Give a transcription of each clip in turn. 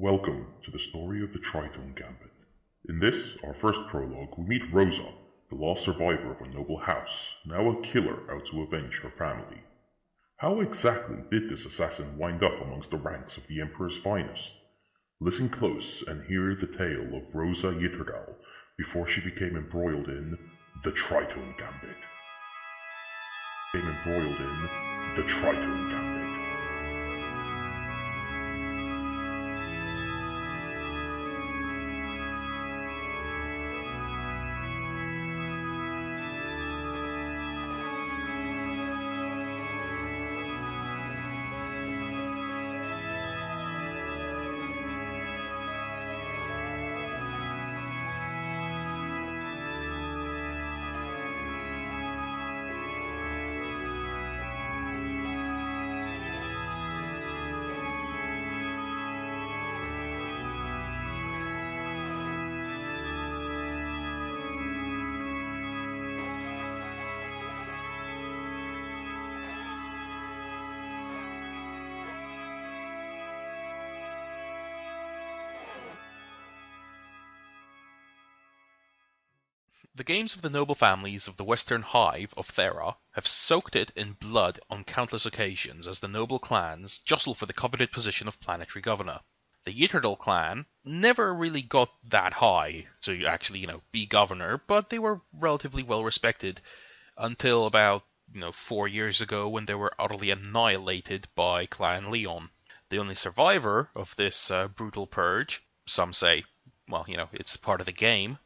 Welcome to the story of the Tritone Gambit. In this, our first prologue, we meet Rosa, the lost survivor of a noble house, now a killer out to avenge her family. How exactly did this assassin wind up amongst the ranks of the Emperor's finest? Listen close and hear the tale of Rosa Yitterdal before she became embroiled in the Tritone Gambit. Became embroiled in the Tritone Gambit. The games of the noble families of the Western Hive of Thera have soaked it in blood on countless occasions as the noble clans jostle for the coveted position of planetary governor. The Yitterdal clan never really got that high to actually, you know, be governor, but they were relatively well respected until about, you know, four years ago when they were utterly annihilated by Clan Leon. The only survivor of this uh, brutal purge, some say, well, you know, it's part of the game,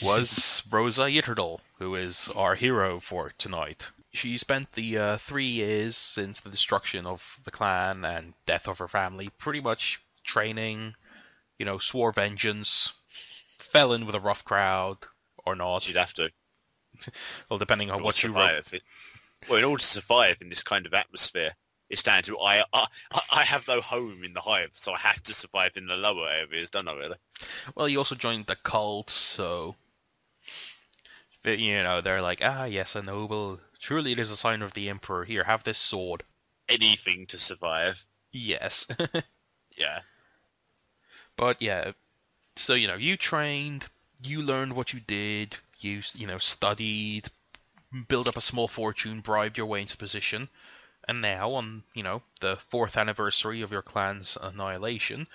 was Rosa Yitterdal, who is our hero for tonight. She spent the uh, three years since the destruction of the clan and death of her family pretty much training, you know, swore vengeance, fell in with a rough crowd, or not. You'd have to. Well, depending on what you to wrote. well, in order to survive in this kind of atmosphere, it's down to I, I I have no home in the hive, so I have to survive in the lower areas, don't I? Really? Well, you also joined the cult, so but, you know they're like, ah, yes, a noble. Truly, it is a sign of the emperor. Here, have this sword. Anything to survive. Yes, Yeah. but yeah. So you know, you trained, you learned what you did, you you know studied, built up a small fortune, bribed your way into position, and now on you know the fourth anniversary of your clan's annihilation,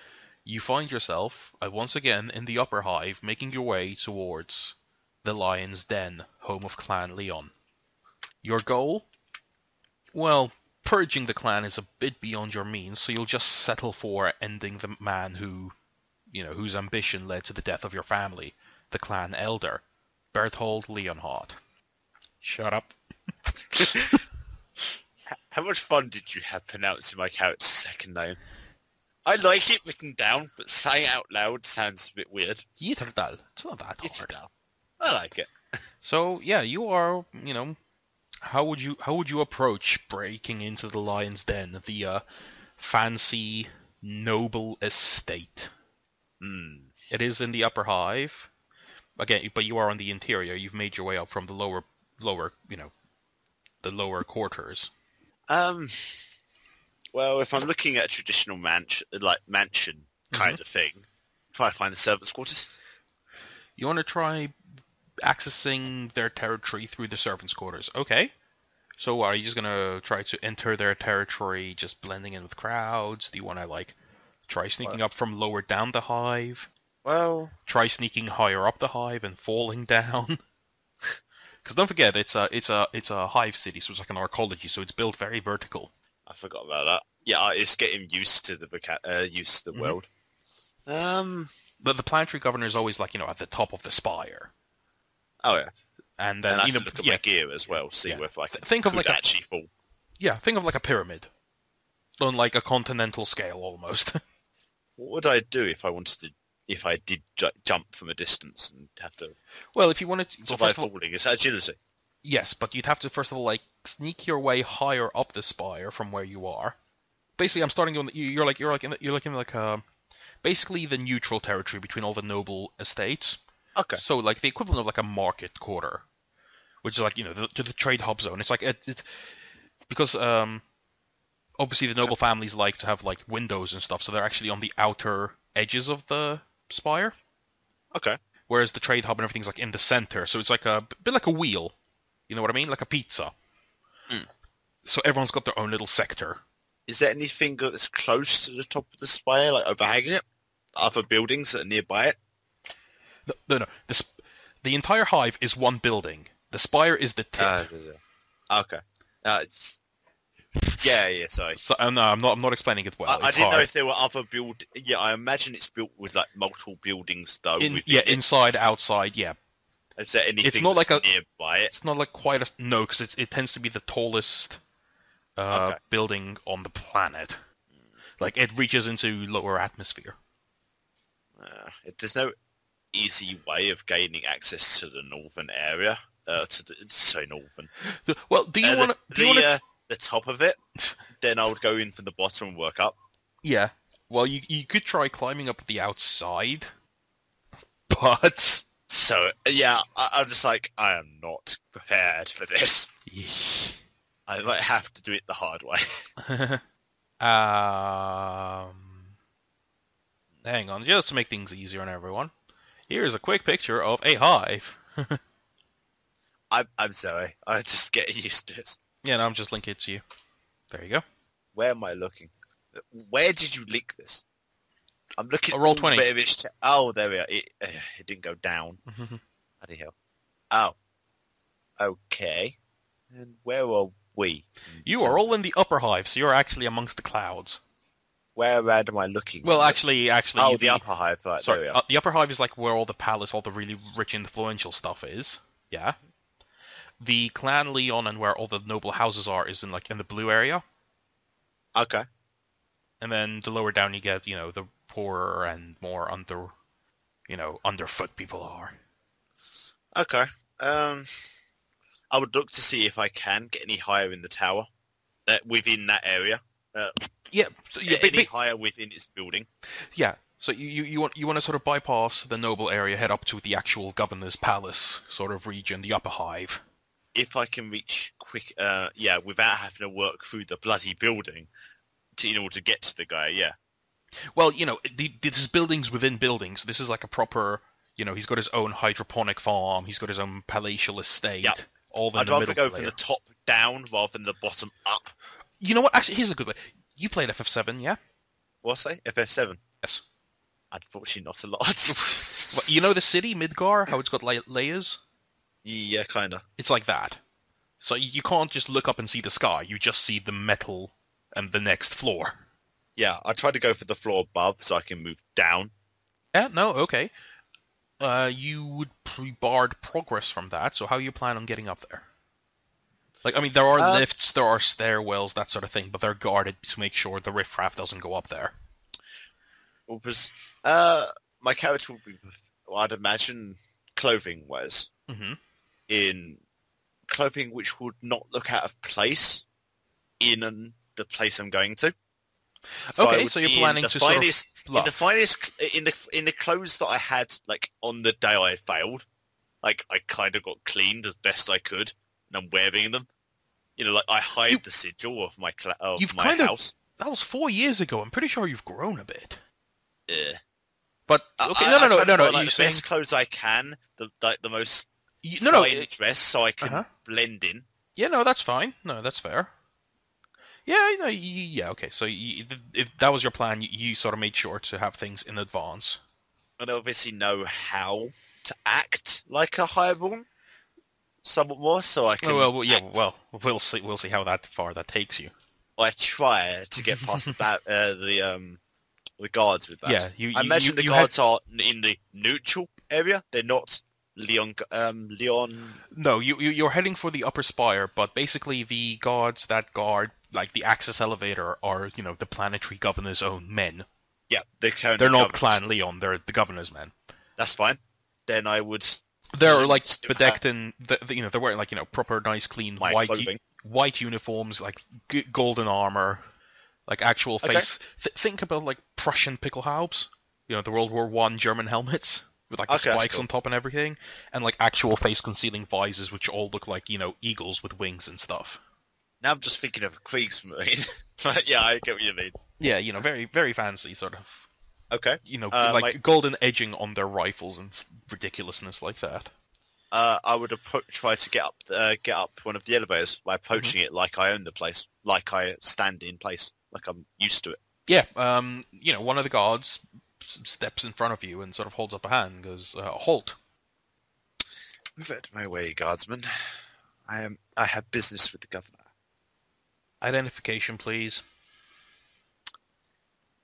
you find yourself uh, once again in the upper hive, making your way towards the Lion's Den, home of Clan Leon. Your goal? Well, purging the clan is a bit beyond your means, so you'll just settle for ending the man who, you know, whose ambition led to the death of your family, the clan elder, Berthold Leonhardt. Shut up. How much fun did you have pronouncing my character's second name? I like it written down, but saying it out loud sounds a bit weird. Yitterdal. It's not that hard. I like it. So yeah, you are, you know, how would you how would you approach breaking into the lion's den, the uh, fancy noble estate? Hmm. It is in the upper hive. Again, but you are on the interior. You've made your way up from the lower lower, you know, the lower quarters. Um. Well, if I'm looking at a traditional mansion, like mansion kind of thing, try to find the servants' quarters. You want to try accessing their territory through the servants' quarters. Okay. So are you just gonna try to enter their territory, just blending in with crowds? Do you want to like try sneaking up from lower down the hive? Well, Try sneaking higher up the hive and falling down? Because don't forget, it's a it's a it's a hive city, so it's like an arcology, so it's built very vertical. I forgot about that. Yeah, it's getting used to the uh, used to the Mhm. world. Um. The the planetary governor is always like you know at the top of the spire, Oh yeah, and then and you know look at yeah, my gear as well, see Yeah. if I can think of like a- actually fall. yeah, think of like a pyramid, on like a continental scale almost. What would I do if I wanted to? If I did ju- jump from a distance and have to well, if you wanted to, well, survive first of all, falling, it's agility. yes, but you'd have to first of all like sneak your way higher up the spire from where you are. Basically, I'm starting on the, you- you're like you're like in the, you're like in like a basically the neutral territory between all the noble estates. Okay. So like the equivalent of like a market quarter, which is like you know the, to the trade hub zone. It's like it, it's because um obviously the noble families like to have like windows and stuff, so they're actually on the outer edges of the spire. Okay. Whereas the trade hub and everything's like in the center, so it's like a bit like a wheel. You know what I mean? Like a pizza. Mm. So everyone's got their own little sector. Is there anything that's close to the top of the spire, like overhanging it? Other buildings that are nearby it? No, no, no. The, sp- the entire hive is one building. The spire is the tip. Uh, okay. Uh, yeah, yeah, sorry. so, uh, no, I'm not. I'm not explaining it well. I, I didn't know if there were other build. Yeah, I imagine it's built with like multiple buildings though. In, yeah, it. inside, outside. Yeah, Is there anything it's not like a- nearby it? it's not like quite a no, because it tends to be the tallest uh, Okay. building on the planet. Like it reaches into lower atmosphere. Uh, there's no easy way of gaining access to the northern area. Uh, to the sorry, northern. The- Well, do you Uh, want to? Do you want to? The top of it? Then I would go in from the bottom and work up. yeah. Well, you you could try climbing up the outside, but So yeah, I, I'm just like I am not prepared for this. I might have to do it the hard way. um, hang on, just to make things easier on everyone. Here's a quick picture of a hive. I'm I'm sorry. I just get used to it. Yeah, no, I'm just linking it to you. There you go. Where am I looking? Where did you link this? I'm looking. Roll20. bit of it- Oh, there we are. It, uh, it didn't go down. Bloody hell. Oh. Okay. And where are we? You are all in the upper hive, so you're actually amongst the clouds. Where am I looking? Well, actually, actually, Oh, the upper hive. Right, Sorry, uh, the upper hive is like where all the palace, all the really rich, influential stuff is. Yeah. The clan Leon and where all the noble houses are is in like in the blue area, Okay. and then the lower down you get, you know, the poorer and more under, you know, underfoot people are. Okay. Um, I would look to see if I can get any higher in the tower, uh, within that area. Uh, Yeah, so yeah, any ba- higher within its building. yeah. So you, you, you want you want to sort of bypass the noble area, head up to the actual governor's palace sort of region, the upper hive. If I can reach quick, uh, yeah, without having to work through the bloody building, to, in order to get to the guy. Yeah. Well, you know, the, this is buildings within buildings. This is like a proper, you know, he's got his own hydroponic farm. He's got his own palatial estate. Yeah. All in I'd the rather go from the top down rather than the bottom up. You know what? Actually, here's a good way. You played FF7, yeah? What's that? FF7. Yes. Unfortunately, not a lot. Well, you know the city Midgar, how it's got la- layers? Yeah, kinda. It's like that. So you can't just look up and see the sky. You just see the metal and the next floor. Yeah, I tried to go for the floor above so I can move down. Yeah. No. Okay. Uh, you would be barred progress from that. So how you plan on getting up there? Like, I mean, there are Uh, lifts, there are stairwells, that sort of thing, but they're guarded to make sure the riffraff doesn't go up there. Well, because uh, my character would be, well, I'd imagine, clothing-wise, hmm in clothing which would not look out of place in an, the place I'm going to. I Okay, so you're planning to sort of finest, in the finest, in the in the clothes that I had, like on the day I failed, like I kind of got cleaned as best I could, and I'm wearing them. You know, like I hide You- the sigil of my cla- of You've my kind of- house. That was four years ago. I'm pretty sure you've grown a bit. Yeah. But okay, I- no, no, no, no, no. like, the saying best clothes I can, the like the most you, no, no. it- dress, so I can Uh-huh. blend in. Yeah, no, that's fine. No, that's fair. Yeah, no, yeah, okay. So you, if that was your plan, you, you sort of made sure to have things in advance. and obviously know how to act like a highborn somewhat more, so I can. Oh, well, well, yeah, act- well, we'll see. We'll see how that far that takes you. I try to get past that uh, the um the guards with that. Yeah, you. I imagine the you had- guards are in the neutral area. They're not Leon. Um, Leon. No, you, you you're heading for the upper spire, but basically the guards that guard like the access elevator are you know the planetary governor's own men. Yeah, they're They're not governors. Clan Leon. They're the governor's men. That's fine. Then I would They're like bedecked in the, the- you know they're wearing like you know proper nice clean my white u- white uniforms like g- golden armor, like actual Okay. face. Th- think about like Prussian Pickelhaubes, you know the World War One German helmets with like the Okay, spikes on top and everything, and like actual face concealing visors which all look like you know eagles with wings and stuff. Now I'm just thinking of a Kriegsmarine. Yeah, I get what you mean. Yeah, you know, very very fancy sort of. Okay. You know, Uh, like my- golden edging on their rifles and ridiculousness like that. Uh, I would appro- try to get up uh, get up one of the elevators by approaching Mm-hmm. it like I own the place, like I stand in place, like I'm used to it. Yeah, um, you know, one of the guards steps in front of you and sort of holds up a hand and goes, uh, "Halt." Move out of my way, guardsman. I am. I have business with the governor. Identification, please.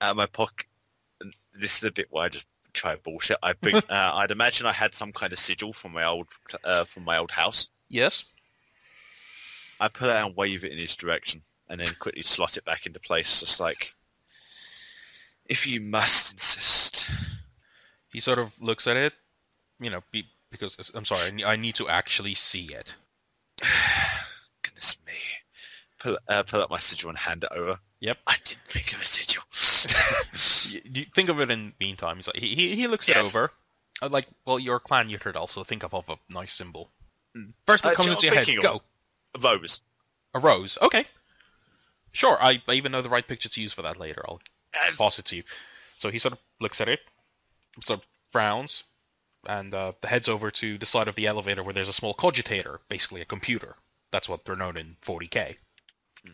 Out of my pocket. This is a bit where I just try bullshit. I bring, uh, I'd imagine I had some kind of sigil from my old uh, from my old house. Yes. I pull it out and wave it in his direction, and then quickly slot it back into place, just like, if you must insist. He sort of looks at it, you know, be, because I'm sorry, I need to actually see it. Goodness me. Pull, uh, pull up my sigil and hand it over. Yep. I didn't think of a sigil. You, think of it in the meantime. He's like, he, he he looks it Yes. over. Uh, like, well, your clan you Ytterd also think of, of a nice symbol. Hmm. First that Uh, comes into your head. Go. of? Rose. A rose. Okay. Sure. I, I even know the right picture to use for that later. I'll Yes. toss it to you. So he sort of looks at it, sort of frowns, and uh, heads over to the side of the elevator where there's a small cogitator, basically a computer. That's what they're known in 40k. Hmm.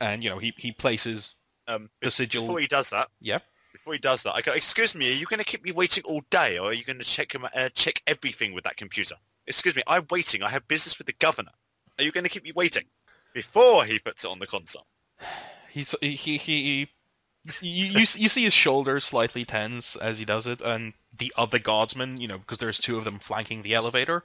And you know he he places Um, the sigil. before he does that, Yeah. before he does that, I go, excuse me, are you going to keep me waiting all day, or are you going to check him- uh, check everything with that computer? Excuse me, I'm waiting. I have business with the governor. Are you going to keep me waiting? Before he puts it on the console. He's he he, he you, you you see his shoulders slightly tense as he does it, and the other guardsman, you know, because there's two of them flanking the elevator,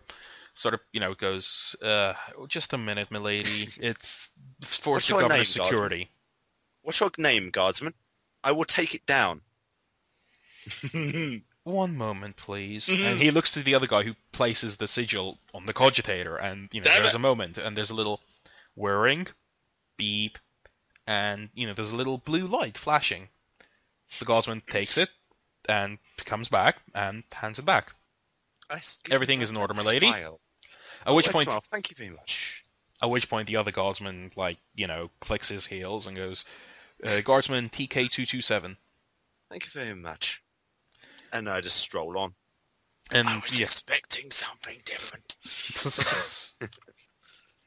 sort of, you know, goes, uh, just a minute, milady. It's for What's the your governor's name, guardsman? security. What's your name, guardsman? I will take it down. One moment, please. Mhm. And he looks to the other guy who places the sigil on the cogitator, and you know, Damn there's it. a moment, and there's a little whirring, beep, and you know, there's a little blue light flashing. The guardsman takes it and comes back and hands it back. Everything is in order, my lady. Smile. At which point, smile. Thank you very much. at which point, the other guardsman, like you know, clicks his heels and goes, uh, "Guardsman TK two two seven." Thank you very much. And I just stroll on. And I was yeah, expecting something different.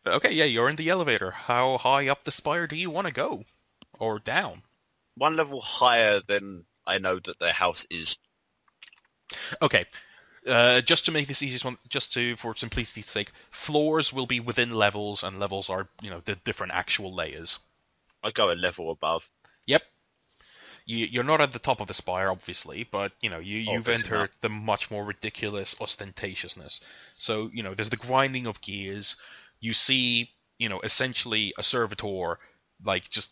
okay, yeah, you're in the elevator. How high up the spire do you want to go, or down? One level higher than I know that their house is. Okay. Uh, just to make this easiest one, just to for simplicity's sake, floors will be within levels, and levels are you know the different actual layers. I go a level above. Yep. You, you're not at the top of the spire, obviously, but you know you you've Obviously entered not. the much more ridiculous ostentatiousness. So you know there's the grinding of gears. You see, you know, essentially a servitor like just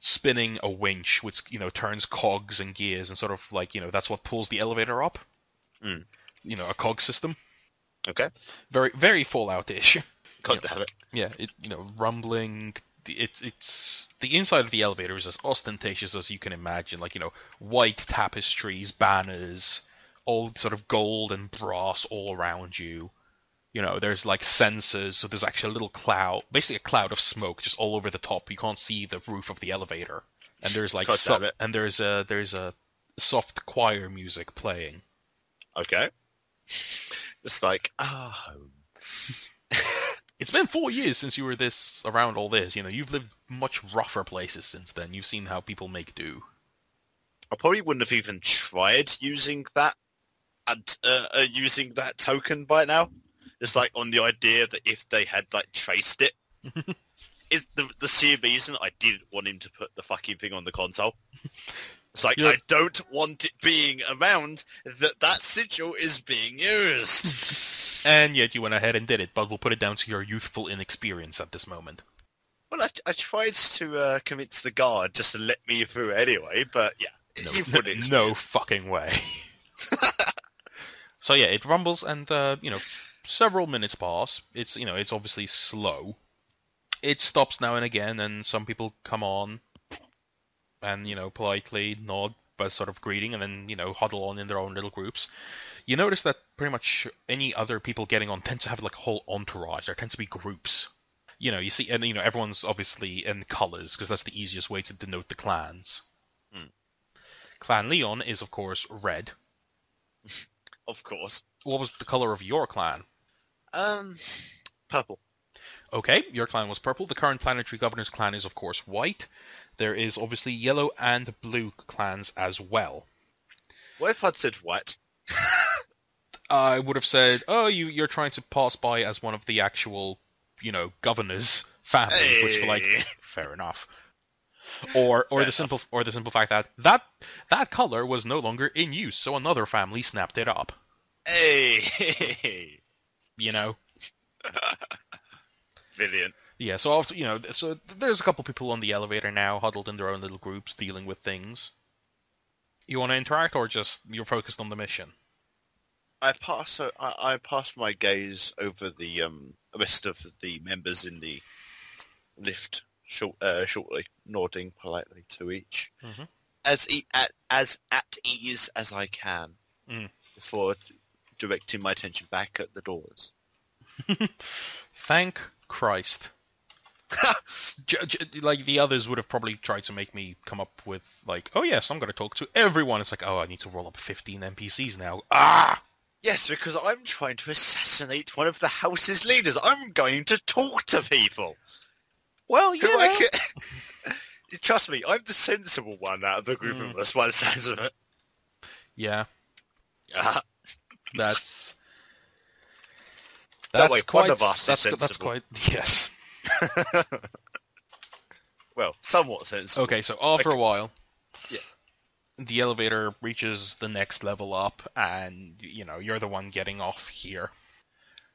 spinning a winch, which you know turns cogs and gears, and sort of like you know that's what pulls the elevator up. Mm. You know, a cog system. Okay. Very very Fallout-ish. God damn it. Yeah, it you know rumbling. the- It's it's the inside of the elevator is as ostentatious as you can imagine. Like you know, white tapestries, banners, all sort of gold and brass all around you. You know, there's like censers, so there's actually a little cloud, basically a cloud of smoke just all over the top. You can't see the roof of the elevator, and there's like so- and there's a there's a soft choir music playing. Okay. it's like, ah, home. It's been four years since you were this around all this. You know, you've lived much rougher places since then. You've seen how people make do. I probably wouldn't have even tried using that and uh, uh, using that token by now. Just like on the idea that if they had like traced it, is the the sheer reason I didn't want him to put the fucking thing on the console. It's like Yeah. I don't want it being around that that sigil is being used. And yet you went ahead and did it, but we'll put it down to your youthful inexperience at this moment. well, I, I tried to uh, convince the guard just to let me through anyway, but yeah, No, wouldn't. no fucking way. so yeah, it rumbles, and uh, you know, several minutes pass. It's you know, it's obviously slow. It stops now and again, and some people come on, and you know, politely nod, but sort of greeting, and then you know, huddle on in their own little groups. You notice that pretty much any other people getting on tend to have like a whole entourage. There tends to be groups. you know, you see, and you know, everyone's obviously in colors because that's the easiest way to denote the clans. Hmm. Clan Leon is, of course, red. Of course. What was the color of your clan? Um, purple. Okay, your clan was purple. The current planetary governor's clan is, of course, white. There is obviously yellow and blue clans as well. What if I'd said white? I would have said, "Oh, you you're trying to pass by as one of the actual, you know, governor's family," which, like, fair enough. Or or Fair the simple or the simple fact that that that color was no longer in use, so another family snapped it up. Hey, You know. brilliant. Yeah, so after, you know, so there's a couple people on the elevator now, huddled in their own little groups, dealing with things. You want to interact, or just you're focused on the mission? I pass. So I, I pass my gaze over the um rest of the members in the lift short, uh, shortly, nodding politely to each, Mhm. as e- at as at ease as I can, Mm. before directing my attention back at the doors. Thank Christ. J- j- like the others would have probably tried to make me come up with like, oh yes, I'm going to talk to everyone. It's like, oh, I need to roll up 15 NPCs now. Ah, Yes, because I'm trying to assassinate one of the house's leaders. I'm going to talk to people. well, yeah. Can... Trust me, I'm the sensible one out of the group Mm. of us by the sounds of it. Yeah, Ah, that's That that's way, one quite. of us is that's, that's quite. Yes. well, somewhat sensible. Okay, so after Okay. a while, Yeah. the elevator reaches the next level up, and you know you're the one getting off here.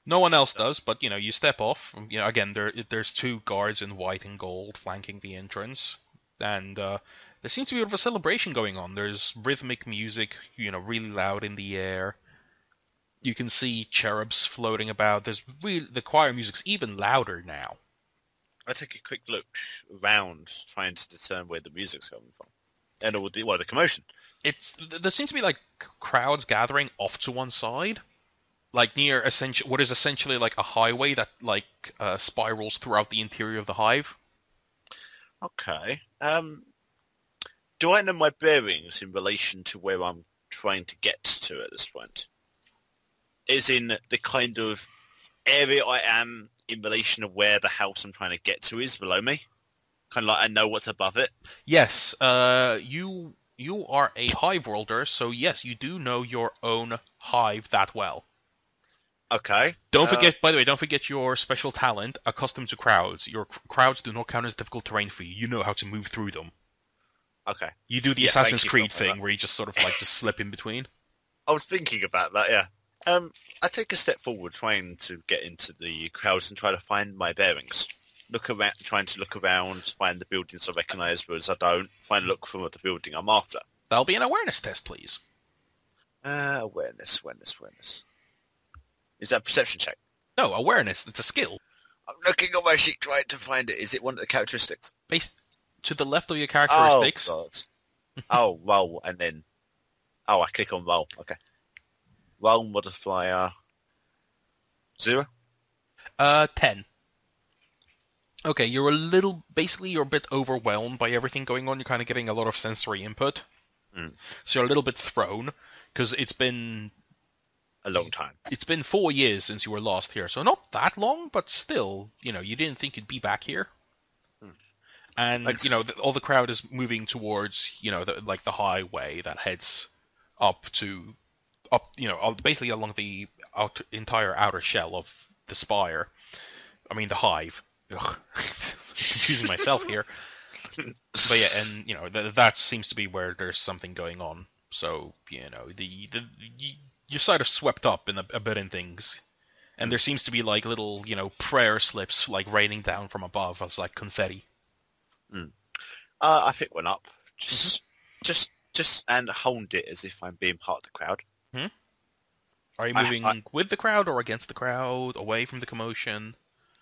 No one else does, but you know you step off. You know again, there there's two guards in white and gold flanking the entrance, and uh, there seems to be a bit of a celebration going on. There's rhythmic music, you know, really loud in the air. You can see cherubs floating about. There's really the choir music's even louder now. I take a quick look around, trying to discern where the music's coming from, and all the well, the commotion. it's there seems to be like crowds gathering off to one side like near essentially what is essentially like a highway that like uh, spirals throughout the interior of the hive Okay. Um, do I know my bearings in relation to where I'm trying to get to at this point? Is in the kind of area I am in relation to where the house I'm trying to get to is below me. Kind of like I know what's above it. yes uh you you are a hive worlder so yes you do know your own hive that well Okay. don't Uh, forget by the way don't forget your special talent accustomed to crowds your c- crowds do not count as difficult terrain for you you know how to move through them Okay. you do the Yeah, assassin's creed thing where you just sort of like just slip in between I was thinking about that. Yeah. Um, I take a step forward, trying to get into the crowds and try to find my bearings. Look around, trying to look around, find the buildings I recognise, whereas I don't. Find look from the building I'm after. that'll be an awareness test please Uh, awareness, awareness, awareness. Is that a perception check? no awareness it's a skill I'm looking on my sheet trying to find it. Is it one of the characteristics? based to the left of your characteristics. Oh, God. oh, roll, and then... Oh, I click on roll. Okay. Roll modifier... Zero? Uh, ten. Okay, you're a little, basically, you're a bit overwhelmed by everything going on. You're kind of getting a lot of sensory input, Mm. so you're a little bit thrown because it's been A long time. it's been four years since you were last here, so not that long, but still, you know, you didn't think you'd be back here. Hmm. And Makes you know, the, all the crowd is moving towards, you know, the, like the highway that heads up to, up, you know, basically along the out, entire outer shell of the spire. I mean, the hive. Ugh. Confusing myself here. But yeah, and you know, th- that seems to be where there's something going on. So you know, the the you, you're sort of swept up in a, a bit in things, and there seems to be like little you know prayer slips like raining down from above as like confetti. Uh, I pick one up. Just, just, just, and hold it as if I'm being part of the crowd. Are you moving I- with the crowd or against the crowd, away from the commotion?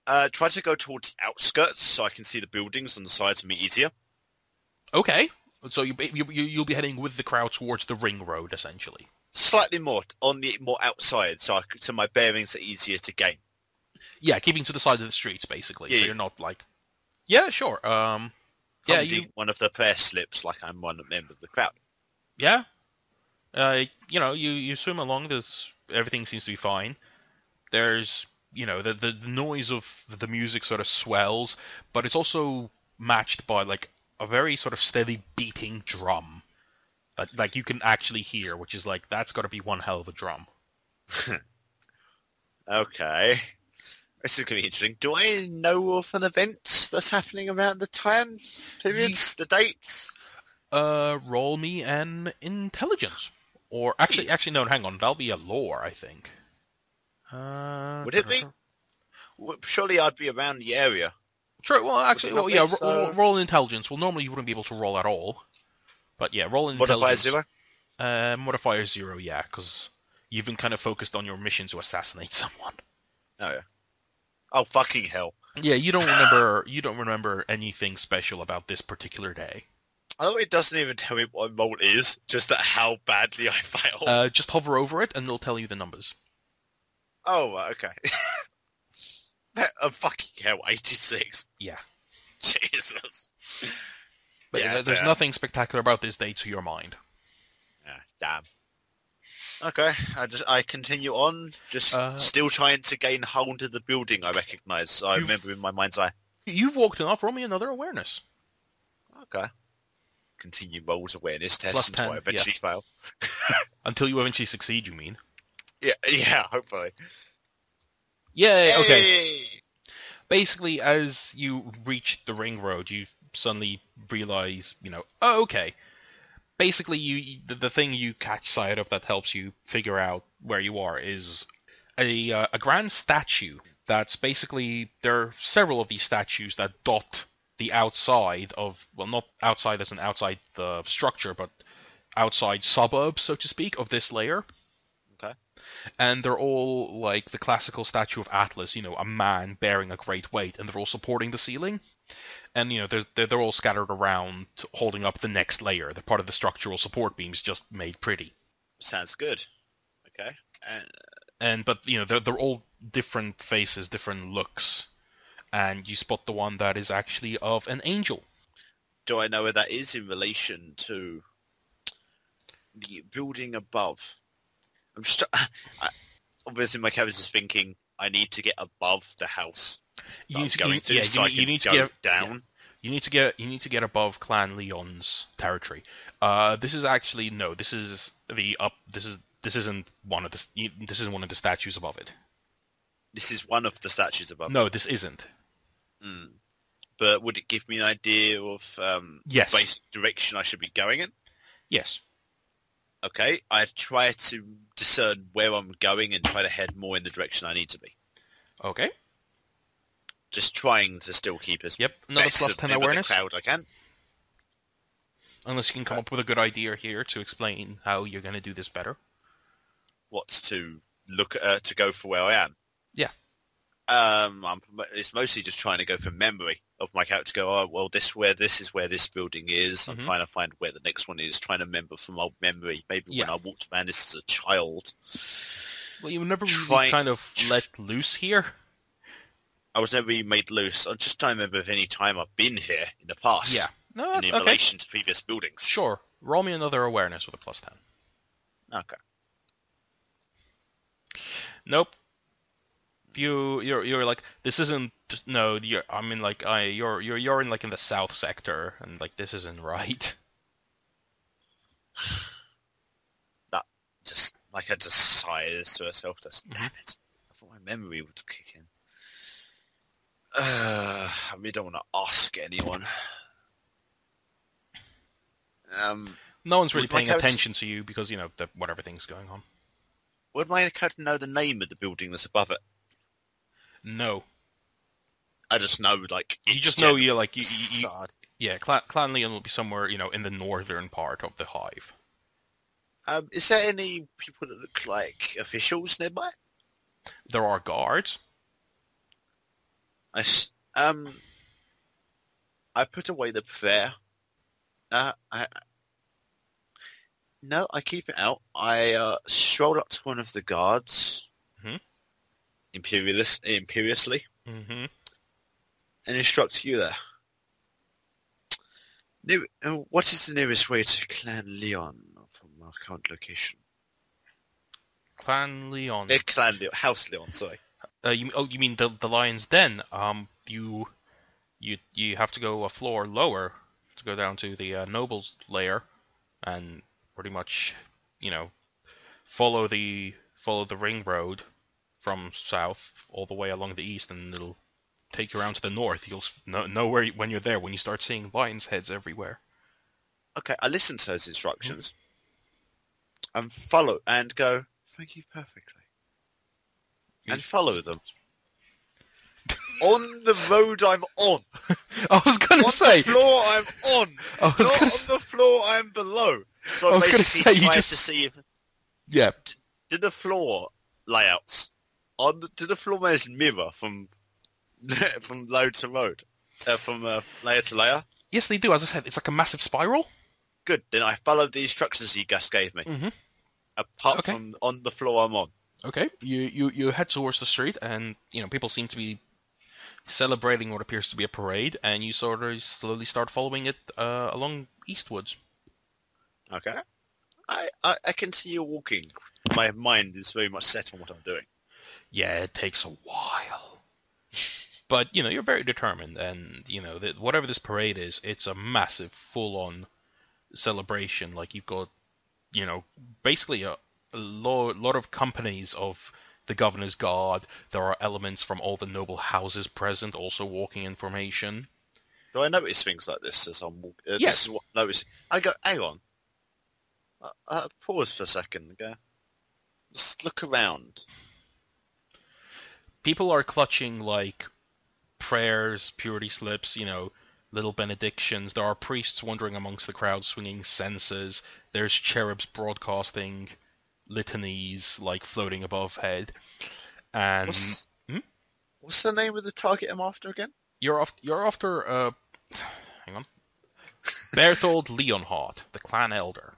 Uh, try to go towards the outskirts so I can see the buildings on the sides of me easier. Okay, so you, you you- you'll be heading with the crowd towards the ring road essentially. Slightly more on the more outside, so I, so my bearings are easier to gain. Yeah, keeping to the side of the streets, basically. Yeah, so yeah. you're not like. Yeah, sure. Um, yeah, you. one of the prayer slips like I'm one member of the crowd. Yeah. Uh, you know, you you swim along. There's everything seems to be fine. There's you know the the, the noise of the music sort of swells, but it's also matched by like a very sort of steady beating drum that like you can actually hear, which is like that's got to be one hell of a drum. Okay. This is going to be interesting. Do I know of an event that's happening around the time periods, the dates? Uh, roll me an intelligence, or actually, actually no, hang on, that'll be a lore, I think. Uh, Would it be? Well, surely I'd be around the area. True. Well, actually, not well, yeah. be, ro- so- roll intelligence. Well, normally you wouldn't be able to roll at all, but yeah, roll in Modifier zero? Uh, modifier zero, yeah, because you've been kind of focused on your mission to assassinate someone. Oh, yeah. Oh, fucking hell. Yeah, you don't remember. you don't remember anything special about this particular day. I know it doesn't even tell me what a roll is, just that how badly I failed. Uh, just hover over it, and it'll tell you the numbers. oh, okay. a fucking hell, 86. Yeah. Jesus. But Yeah, yeah, there's fair. nothing spectacular about this day to your mind. Yeah, damn. Okay, I just I continue on, just Uh, still trying to gain hold of the building I recognise. I remember in my mind's eye. You've walked enough. Roll me another awareness. Okay. Continue rolls awareness test Plus until I 10, eventually fail. Until you eventually succeed, you mean? Yeah, yeah, hopefully. Yay! Okay. Basically as you reach the ring road you suddenly realize you know oh okay basically you the, the thing you catch sight of that helps you figure out where you are is a uh, a grand statue that's basically there are several of these statues that dot the outside of well not outside as an outside the structure but outside suburbs so to speak of this layer Okay. and they're all like the classical statue of Atlas, you know, a man bearing a great weight, and they're all supporting the ceiling. And you know, they're they're, they're all scattered around, holding up the next layer. They're part of the structural support beams, just made pretty. Sounds good. Okay. Uh, And but you know, they're they're all different faces, different looks, and you spot the one that is actually of an angel. do I know where that is in relation to the building above? I'm just I, obviously my character is thinking I need to get above the house You need to, going you, to, yeah, so you, I you need to go get down. You need to get you need to get above Clan Leon's territory. Uh, this is actually no. This is the up. This is this isn't one of the this isn't one of the statues above it. This is one of the statues above. No, this isn't. Mm. But would it give me an idea of um, Yes. basic direction I should be going in? Yes. Okay, I try to discern where I'm going and try to head more in the direction I need to be. Okay. Just trying to still keep as Yep. Another best ten awareness. the crowd I can. Unless you can come up with a good idea here to explain how you're going to do this better. What's to look uh, to go for where I am? Yeah. Um, I'm, it's mostly just trying to go from memory of my character. Go, oh well, this where this is where this building is. I'm Mhm. trying to find where the next one is. Trying to remember from old memory. Maybe when I walked around this as a child. Well, you never really kind of let loose here. I was never really made loose. I'm just trying to remember of any time I've been here in the past. Yeah. No. In Okay. relation to previous buildings. Sure. Roll me another awareness with a plus ten. Okay. Nope. You you're you're like this isn't no you're I mean like I you're you're you're in like in the south sector and like this isn't right. That just like I just sighs to herself. Just damn it. I thought my memory would kick in. Uh, I really don't want to ask anyone. Um, No one's really paying attention to you because you know the, whatever thing's going on. would my character know the name of the building that's above it? No, I just know, like, you just know you're like you, you, you yeah Clan, Clan Leon will be somewhere you know in the northern part of the hive. Um, is there any people that look like officials nearby? There are guards. I um, I put away the prayer. Uh, I no, I keep it out. I uh, strolled up to one of the guards. Mhm. Imperialist, imperiously Mm-hmm. and instruct you there. Near, uh, what is the nearest way to Clan Leon from our current location? Clan Leon. Uh, Clan Leon, House Leon, sorry. Uh, you oh you mean the the lion's den? Um, you you you have to go a floor lower to go down to the uh, nobles layer, and pretty much you know follow the follow the ring road from south all the way along the east, and it'll take you around to the north. You'll know, know where when you're there when you start seeing lions' heads everywhere. Okay, I listen to those instructions mm-hmm. and follow and go. Thank you perfectly. And follow them on the road I'm on. I was gonna on say. the floor I'm on. I was Not on the floor I'm below. So I I was gonna say, you just- to see if yeah. did the floor layouts on the, did the floor layers mirror from from load to road, uh, from uh, layer to layer. Yes, they do. As I said, it's like a massive spiral. Good. Then I followed the instructions you just gave me. Mhm. Apart Okay. from on the floor I'm on. Okay, you, you you head towards the street, and you know people seem to be celebrating what appears to be a parade, and you sort of slowly start following it uh, along eastwards. Okay. I, I I continue walking. My mind is very much set on what I'm doing. Yeah, it takes a while, but you know you're very determined, and you know that whatever this parade is, it's a massive, full-on celebration. Like you've got, you know, basically a, a lo- lot of companies of the governor's guard. There are elements from all the noble houses present, also walking in formation. Do I notice things like this as I'm walking? Uh, Yes. This is what I notice. I go, hang on. Uh, uh, pause for a second and go. Just look around. People are clutching like prayers, purity slips, you know, little benedictions. There are priests wandering amongst the crowd swinging censers. There's cherubs broadcasting litanies like floating above head. And What's, Hmm? what's the name of the target I'm after again? you're off you're after uh hang on. Berthold Leonhardt, the clan elder.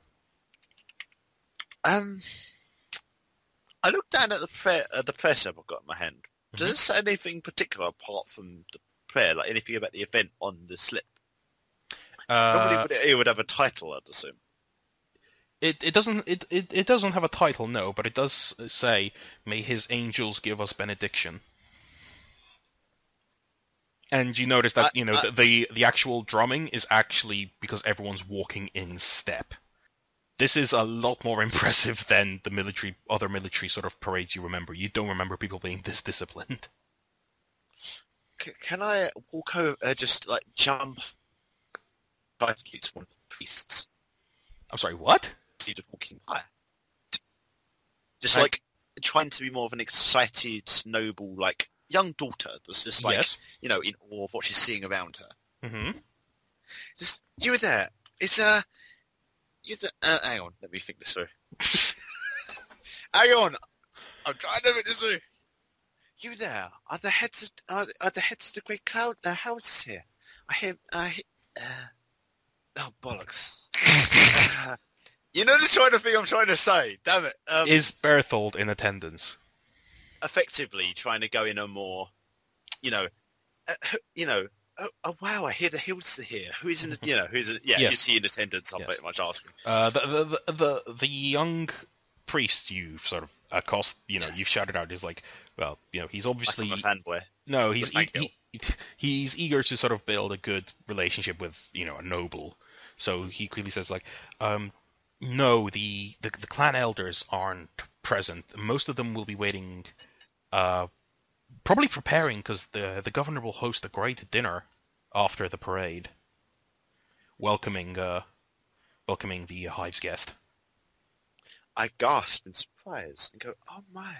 Um, I look down at the prayer, uh, the slip I've got in my hand. Does it say anything particular apart from the prayer, like anything about the event on the slip? Probably Uh, would it, it would have a title, I'd assume. It it doesn't it, it it doesn't have a title, no, but it does say, "May His angels give us benediction." And you notice that I- you know I- the, the the actual drumming is actually because everyone's walking in step. This is a lot more impressive than the military other military sort of parades you remember. You don't remember people being this disciplined. C- can I walk over, uh, just like jump, to get to one of the priests? I'm sorry, what? Just walking by. Just I- like trying to be more of an excited, noble, like young daughter that's just like yes. you know in awe of what she's seeing around her. Mm-hmm. Just you were there. It's uh, you the uh, hang on, let me think this through. hang on, I'm trying to think this through. You there? Are the heads of are, are the heads of the great cloud uh, houses here? I hear I hear, uh, oh bollocks. Uh, you know the kind of thing I'm trying to say. Damn it. Um, Is Berthold in attendance? effectively trying to go in a more, you know, uh, you know. Oh, oh wow! I hear the hills are here. Who is in? You know, who's? in, Yeah, Yes. is he in attendance? I'm Yes. pretty much asking. Uh, the, the the the the young priest you've sort of accost, you know, you've shouted out is like, well, you know, he's obviously Like I'm a fanboy. no, he's he, he, he's eager to sort of build a good relationship with you know a noble, so he quickly says like, um, no, the the, the clan elders aren't present. Most of them will be waiting, uh, probably preparing because the the governor will host a great dinner after the parade, welcoming uh welcoming the hive's guest. I gasp in surprise and go, "Oh my!"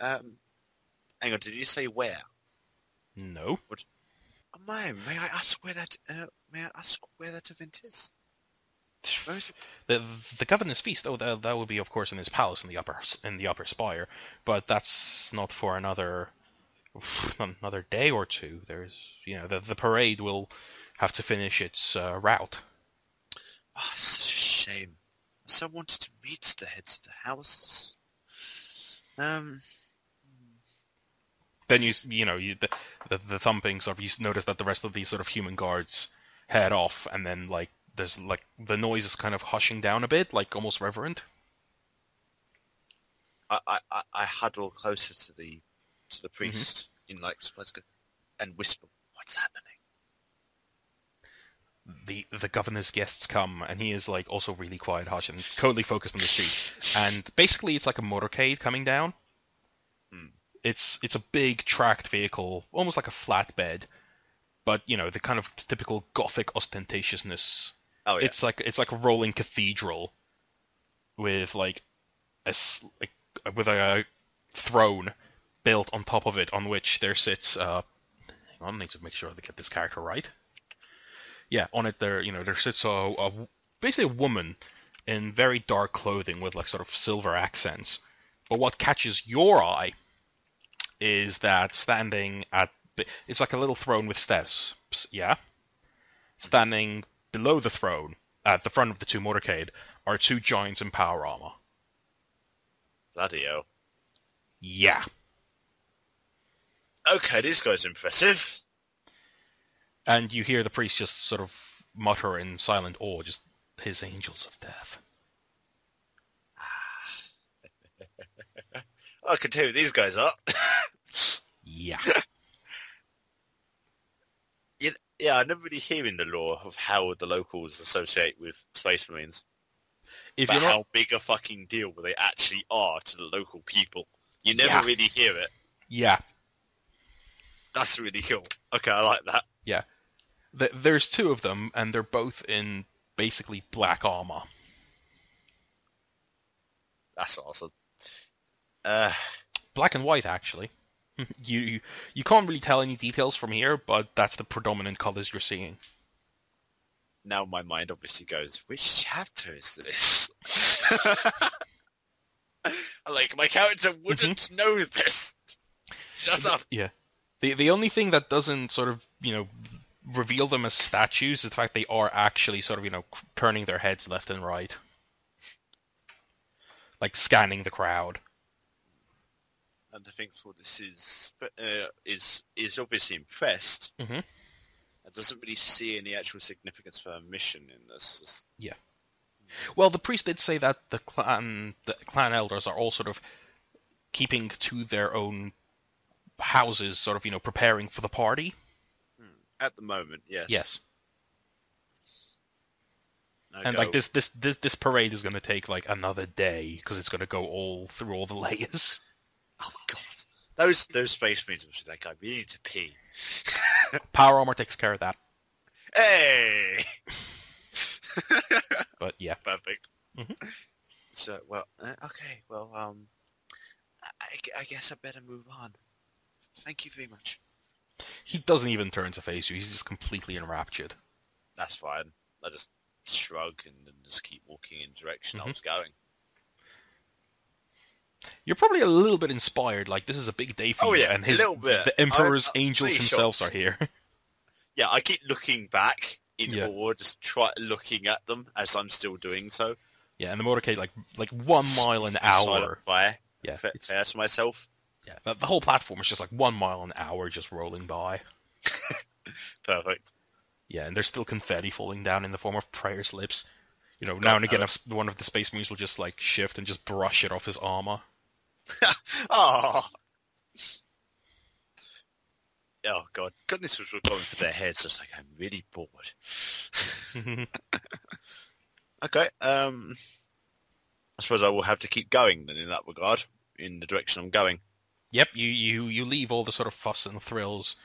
Um, hang on, did you say where? No. What? Oh my! May I ask where that? Uh, may I ask where that event is? The the governor's feast. Oh, that, that would be, of course, in his palace in the upper in the upper spire. But that's not for another another day or two. There's you know the the parade will have to finish its uh, route. Oh, such a shame. So I wanted to meet the heads of the houses. Um, then you you know you the, the the thumping sort of you notice that the rest of these sort of human guards head off, and then like there's like the noise is kind of hushing down a bit, like almost reverent. I, I- I huddle closer to the to the priest in like and whisper, "What's happening?" the the governor's guests come and he is like also really quiet hush and totally focused on the street. And basically it's like a motorcade coming down. Hmm. it's it's a big tracked vehicle almost like a flatbed but you know the kind of typical gothic ostentatiousness. Oh yeah, it's like it's like a rolling cathedral with like a like with a throne built on top of it on which there sits uh hang on I need to make sure I get this character right yeah on it there you know there sits a, a basically a woman in very dark clothing with like sort of silver accents but what catches your eye is that standing at it's like a little throne with steps yeah standing below the throne, at the front of the two motorcade, are two giants in power armor. bloody hell. Yeah. Okay, this guy's impressive. And you hear the priest just sort of mutter in silent awe, just his angels of death. I can tell who these guys are. Yeah. Yeah, yeah, I never really hear in the lore of how the locals associate with Space Marines. If but not how big a fucking deal they actually are to the local people. You never Yeah. really hear it. Yeah. That's really cool. Okay, I like that. Th- there's two of them, and they're both in basically black armor. That's awesome. Uh, Black and white, actually. you, you you can't really tell any details from here, but that's the predominant colors you're seeing. now my mind obviously goes, which chapter is this? like, my character wouldn't know this. Shut up. Yeah. The the only thing that doesn't sort of, you know, reveal them as statues is the fact they are actually sort of, you know, turning their heads left and right. Like scanning the crowd. And I think for this is uh, is is obviously impressed. Mhm. I doesn't really see any actual significance for a mission in this. It's- Well, the priest did say that the clan the clan elders are all sort of keeping to their own houses, sort of, you know, preparing for the party. At the moment, yes. Yes. I And go, like this this this, this parade is going to take like another day because it's going to go all through all the layers. Oh god, those those space be like, I really need to pee. Power armor takes care of that. Hey. But yeah. Perfect. Mhm. So, well, uh, okay, well, um, I, I guess I better move on. Thank you very much. He doesn't even turn to face you. He's just completely enraptured. That's fine. I just shrug and then just keep walking in the direction Mhm. I was going. You're probably a little bit inspired. Like this is a big day for Oh, you, yeah, and a his little bit. the Emperor's I'm- I'm angels themselves shocked. are here. Yeah, I keep looking back in Yeah. awe, just try looking at them as I'm still doing so. yeah, and the motorcade like like one mile an hour. fire. Yeah, Fa- it's, myself. Yeah. The, the whole platform is just like one mile an hour, just rolling by. Perfect. Yeah, and there's still confetti falling down in the form of prayer slips. You know, now and again, one of the space marines will just like shift and just brush it off his armor. Oh. Oh god, goodness was going through their heads. Just like I'm really bored. Okay, um, I suppose I will have to keep going then in that regard, in the direction I'm going. Yep, you, you you leave all the sort of fuss and thrills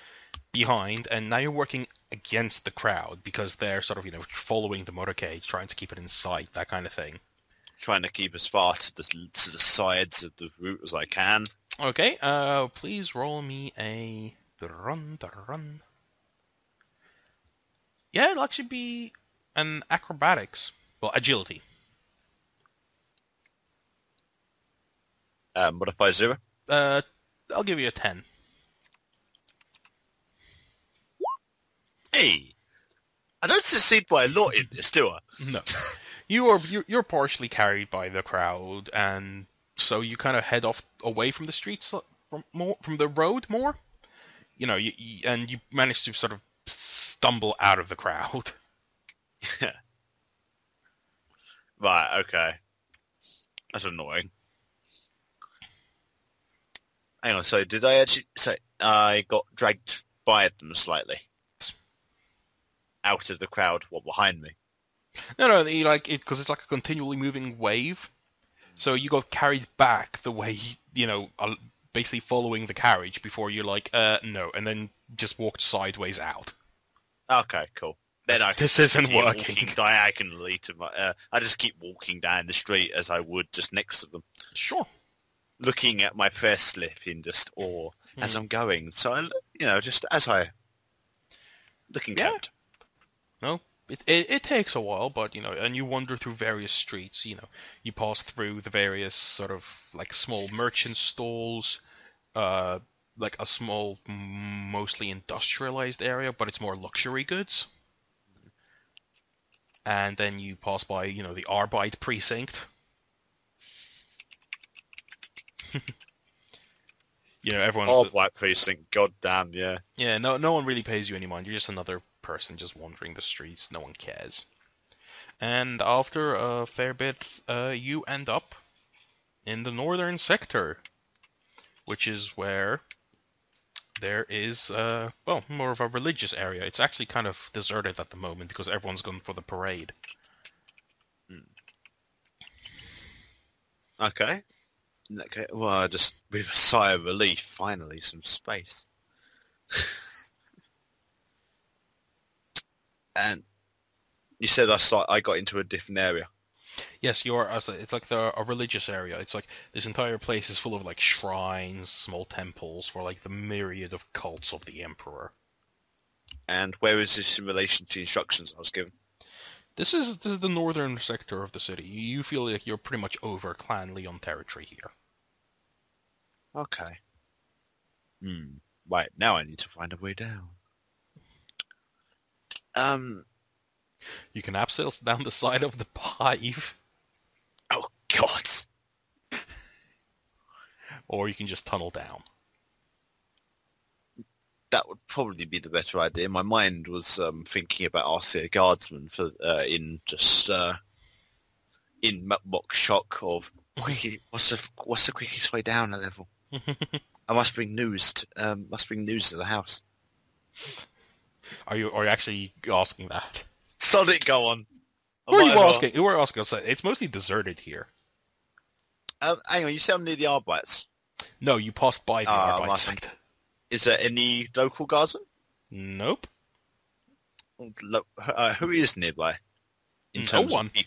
behind, and now you're working against the crowd because they're sort of you know following the motorcade, trying to keep it in sight, that kind of thing. Trying to keep as far to the to the sides of the route as I can. Okay, uh, please roll me a run, run. Yeah, it'll actually be an acrobatics, well, agility. Um, modify zero. Uh, I'll give you a ten. Hey, I don't succeed by a lot in this, do I? No, you are you're, you're partially carried by the crowd, and so you kind of head off away from the streets uh, from more from the road more. You know, you, you, and you manage to sort of stumble out of the crowd. Yeah. Right, okay. That's annoying. Hang on, so did I actually say I got dragged by them slightly? Out of the crowd, what, behind me? No, no, you like it because it's like a continually moving wave. So you got carried back the way you know, basically following the carriage before you're like, uh, no, and then just walked sideways out. Okay, cool. Then I This isn't working. diagonally to my. Uh, I just keep walking down the street as I would just next to them, Sure. Looking at my prayer slip in just awe as Hmm. I'm going. So I, you know, just as I looking Yeah. camped. No, it, it it takes a while, but you know, and you wander through various streets. You know, you pass through the various sort of like small merchant stalls, uh, like a small, mostly industrialized area, but it's more luxury goods. And then you pass by, you know, the Arbite precinct. you know, everyone's Oh, White Precinct. God damn, yeah. yeah, no, no one really pays you any mind. You're just another person just wandering the streets. No one cares. And after a fair bit, uh, you end up in the northern sector, which is where there is, uh, well, more of a religious area. It's actually kind of deserted at the moment because everyone's gone for the parade. Okay. Okay. Well, I just with a sigh of relief, finally some space. and you said I saw, I got into a different area. Yes, you're. It's like the, a religious area. It's like this entire place is full of like shrines, small temples for like the myriad of cults of the emperor. And where is this in relation to instructions I was given? This is this is the northern sector of the city. You feel like you're pretty much over Clan Leon territory here. Okay. Hmm. Right now, I need to find a way down. Um. You can abseil down the side of the hive, Oh God. or you can just tunnel down. that would probably be the better idea. My mind was um, thinking about RCA Guardsman for uh, in just uh, in mo- mock shock of what's the what's the quickest way down a level? I must bring news. To, um, must bring news to the house. Are you are you actually asking that? Sonic, go on. Who are you well. asking? Who are you asking? It's mostly deserted here. Um, hang on, you said I'm near the Arbites. No, you passed by the Ah, Arbite sector. Is there any local guardsman? Nope. Lo- uh, who is nearby? In No terms one. Of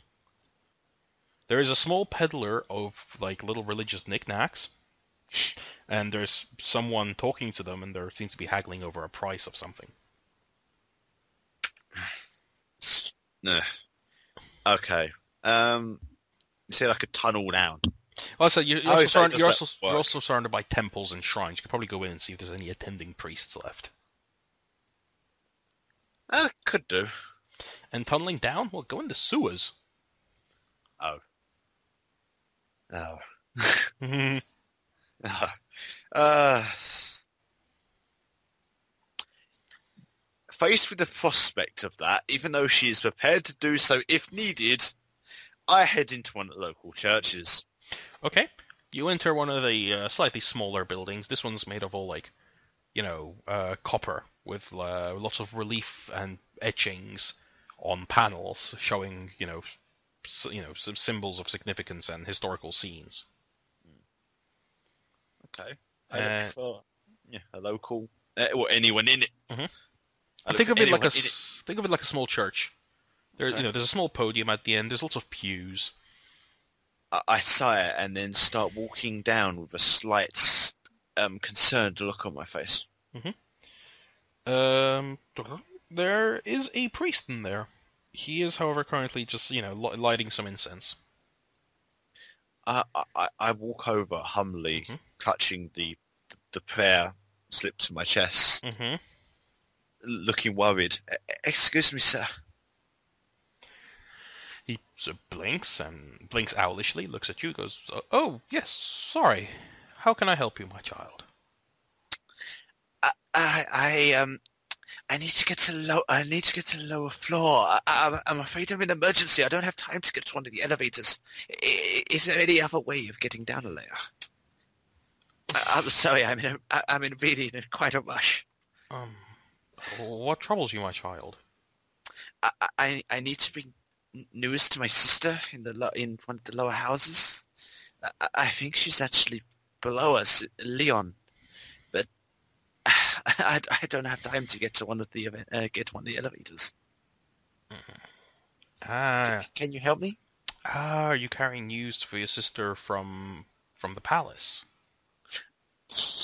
There is a small peddler of like little religious knickknacks, and there's someone talking to them, and there seems to be haggling over a price of something. no. Okay. Um, you said I could tunnel down. Also, you're, you're, also, surrounded, you're, also, you're also surrounded by temples and shrines. You could probably go in and see if there's any attending priests left. Uh, could do. And tunneling down, well, go in the sewers. Oh. Oh. Uh, faced with the prospect of that, even though she is prepared to do so if needed, I head into one of the local churches. okay, you enter one of the uh, slightly smaller buildings. This one's made of all like, you know, uh, copper with uh, lots of relief and etchings on panels showing, you know, s- you know, some symbols of significance and historical scenes. Okay. I Uh, look for yeah, a local, uh, or anyone in it. Mhm. I look think of it like a anyone in s- think of it like a small church. There, Okay. you know, there's a small podium at the end. There's lots of pews. I, I sigh and then start walking down with a slight um, concerned look on my face. Um, there is a priest in there. He is, however, currently just you know lighting some incense. I, I, I walk over humbly, Mhm. clutching the the prayer slip to my chest, Mm-hmm. looking worried. "E- Excuse me, sir. He sort of blinks and blinks owlishly, looks at you, goes, "Oh yes, sorry. How can I help you, my child?" I, I um, I need to get to low. I need to get to the lower floor. I, I'm afraid I'm in emergency. I don't have time to get to one of the elevators. I, is there any other way of getting down a layer? I, I'm sorry. I'm in. A, I'm in really in quite a rush. Um, what troubles you, my child? I, I, I need to bring news to my sister in the lo- in one of the lower houses. I, I think she's actually below us, Leon. But I, I don't have time to get to one of the uh, get one of the elevators. Ah, Can you help me? ah, are you carrying news for your sister from from the palace?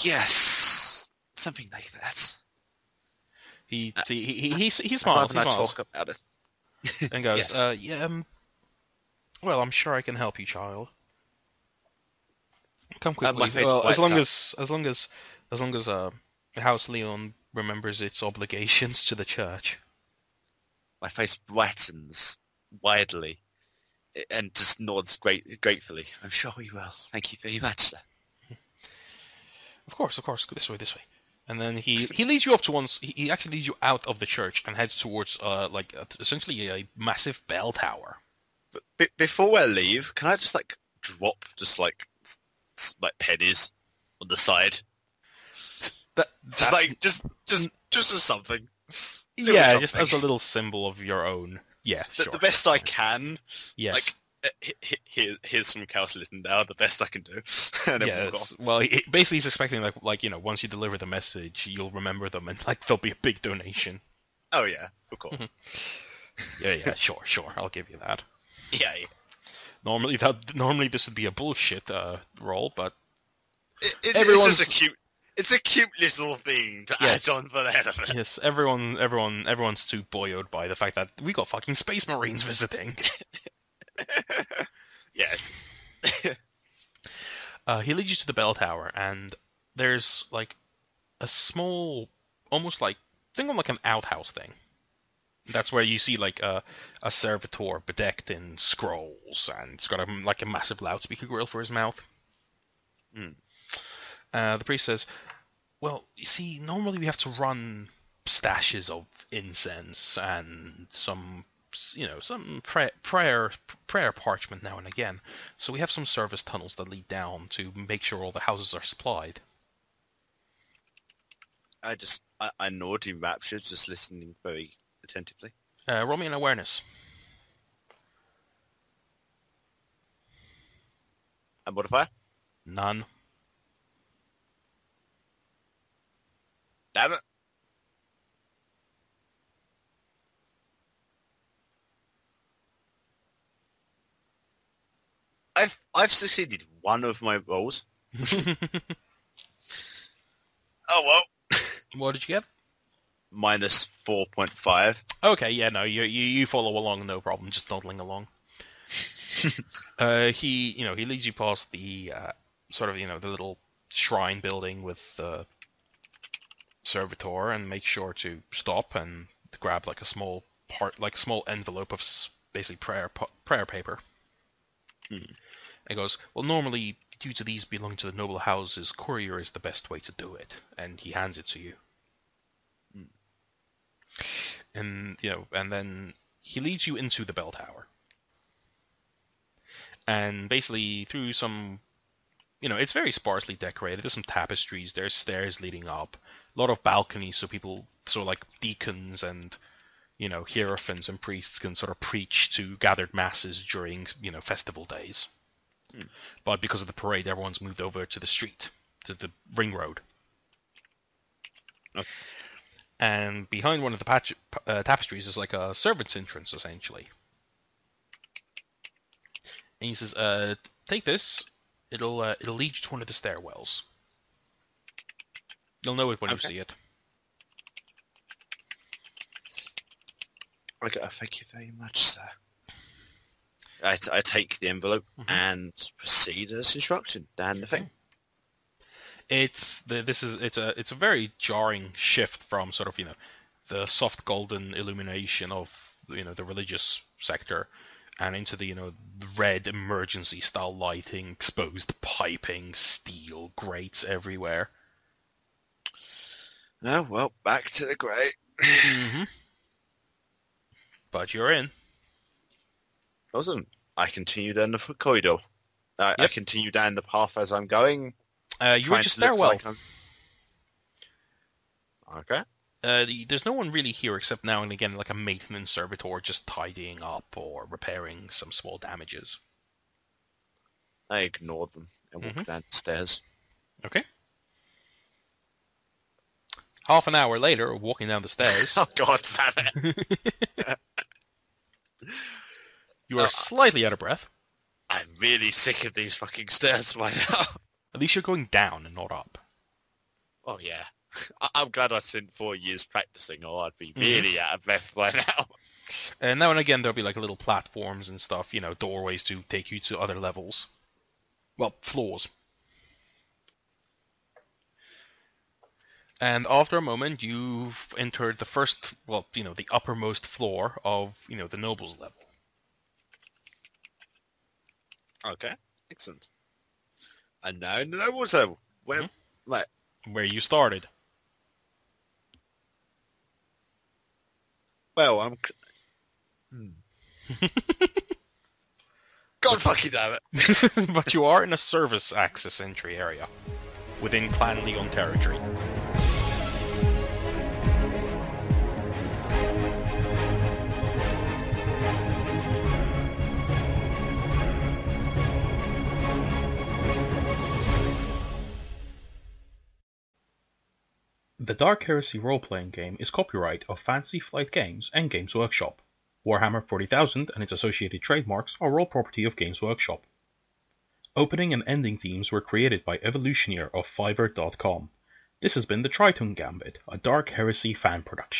Yes, something like that. He he he, he, he I'd smiles, rather he smiles talk about it. and goes, Yes. uh, yeah, um, well, I'm sure I can help you, child. Come Uh, quickly. face well, as long up. as as long as as long as uh, House Leon remembers its obligations to the church. My face brightens widely and just nods great, gratefully. I'm sure we will. Thank you very much, sir. Of course, of course. Go this way, this way. And then he he leads you off to one. s- He actually leads you out of the church and heads towards uh like essentially a massive bell tower. But be- before I leave, can I just like drop just like like pennies on the side? That Just like just just just as something. little yeah, just as a little symbol of your own. Yeah, The, sure. the best I can. Yes. Like he- here, here's from Calculating now. The best I can do. and yeah, walk it's- off. well, he, basically he's expecting like like you know once you deliver the message, you'll remember them and like there'll be a big donation. Oh yeah, of course. Yeah, yeah, sure, sure, I'll give you that. yeah, yeah. Normally that normally this would be a bullshit uh, roll, but It, it, Everyone's- it's just a cute. It's a cute little thing to Yes. add on for the hell of it. yes, everyone everyone everyone's too buoyed by the fact that we got fucking space marines visiting. yes. Uh, he leads you to the bell tower, and there's like a small, almost like think of like an outhouse thing. That's where you see like a a servitor bedecked in scrolls, and it's got a, like a massive loudspeaker grill for his mouth. Hmm. Uh, the priest says, "Well, you see, normally we have to run stashes of incense and some, you know, some prayer prayer prayer parchment now and again. So we have some service tunnels that lead down to make sure all the houses are supplied. I just I, I nod in rapture, just listening very attentively. Uh, roll me an awareness. And modifier? None. Damn it. I've I've succeeded one of my rolls. Oh well. what did you get? Minus four point five. Okay, yeah, no, you you, you follow along, no problem, just nodding along. uh, he, you know, he leads you past the uh, sort of, you know, the little shrine building with the servitor, and make sure to stop and grab like a small part, like a small envelope of basically prayer prayer paper. Hmm. And goes, well, normally due to these belonging to the noble houses, courier is the best way to do it, and he hands it to you. And you know, and then he leads you into the bell tower. And basically through some you know, it's very sparsely decorated. There's some tapestries, there's stairs leading up, a lot of balconies so people so like deacons and you know, hierophants and priests can sort of preach to gathered masses during, you know, festival days. Hmm. But because of the parade, everyone's moved over to the street, to the ring road. Okay. And behind one of the patch, uh, tapestries is like a servant's entrance, essentially. And he says, uh, "Take this. It'll uh, it'll lead you to one of the stairwells. You'll know it when Okay. you see it." I go, thank you very much, sir. I, t- I take the envelope Mhm. and proceed as instructed. Down the thing. it's the, this is it's a it's a very jarring shift from sort of you know the soft golden illumination of you know the religious sector and into the you know red emergency style lighting exposed piping steel grates everywhere Oh, well, back to the grey. hmm But you're in. Awesome. I continue down the corridor. I, I continue down the path as I'm going. Uh, you were trying just to look stairwell. like Okay. Uh, the- there's no one really here except now and again like a maintenance servitor just tidying up or repairing some small damages. I ignore them and walk Mhm. down the stairs. Okay. Half an hour later, walking down the stairs, Oh, God damn it. you are Uh, slightly out of breath. I'm really sick of these fucking stairs right now. At least you're going down and not up. Oh, yeah. I- I'm glad I spent four years practicing or I'd be Mhm. really out of breath by now. And now and again, there'll be like little platforms and stuff, you know, doorways to take you to other levels. Well, floors. And after a moment, you've entered the first, well, you know, the uppermost floor of, you know, the nobles level. Okay. Excellent. And now in the nobles level. Where, Mhm. like, Where you started. well, I'm... Hmm. God fucking damn it. but you are in a service access entry area within Clan Leon territory. The Dark Heresy role-playing game is copyright of Fantasy Flight Games and Games Workshop. Warhammer 40,000 and its associated trademarks are all property of Games Workshop. Opening and ending themes were created by Evolutioneer of Fiverr.com. This has been the Tritone Gambit, a Dark Heresy fan production.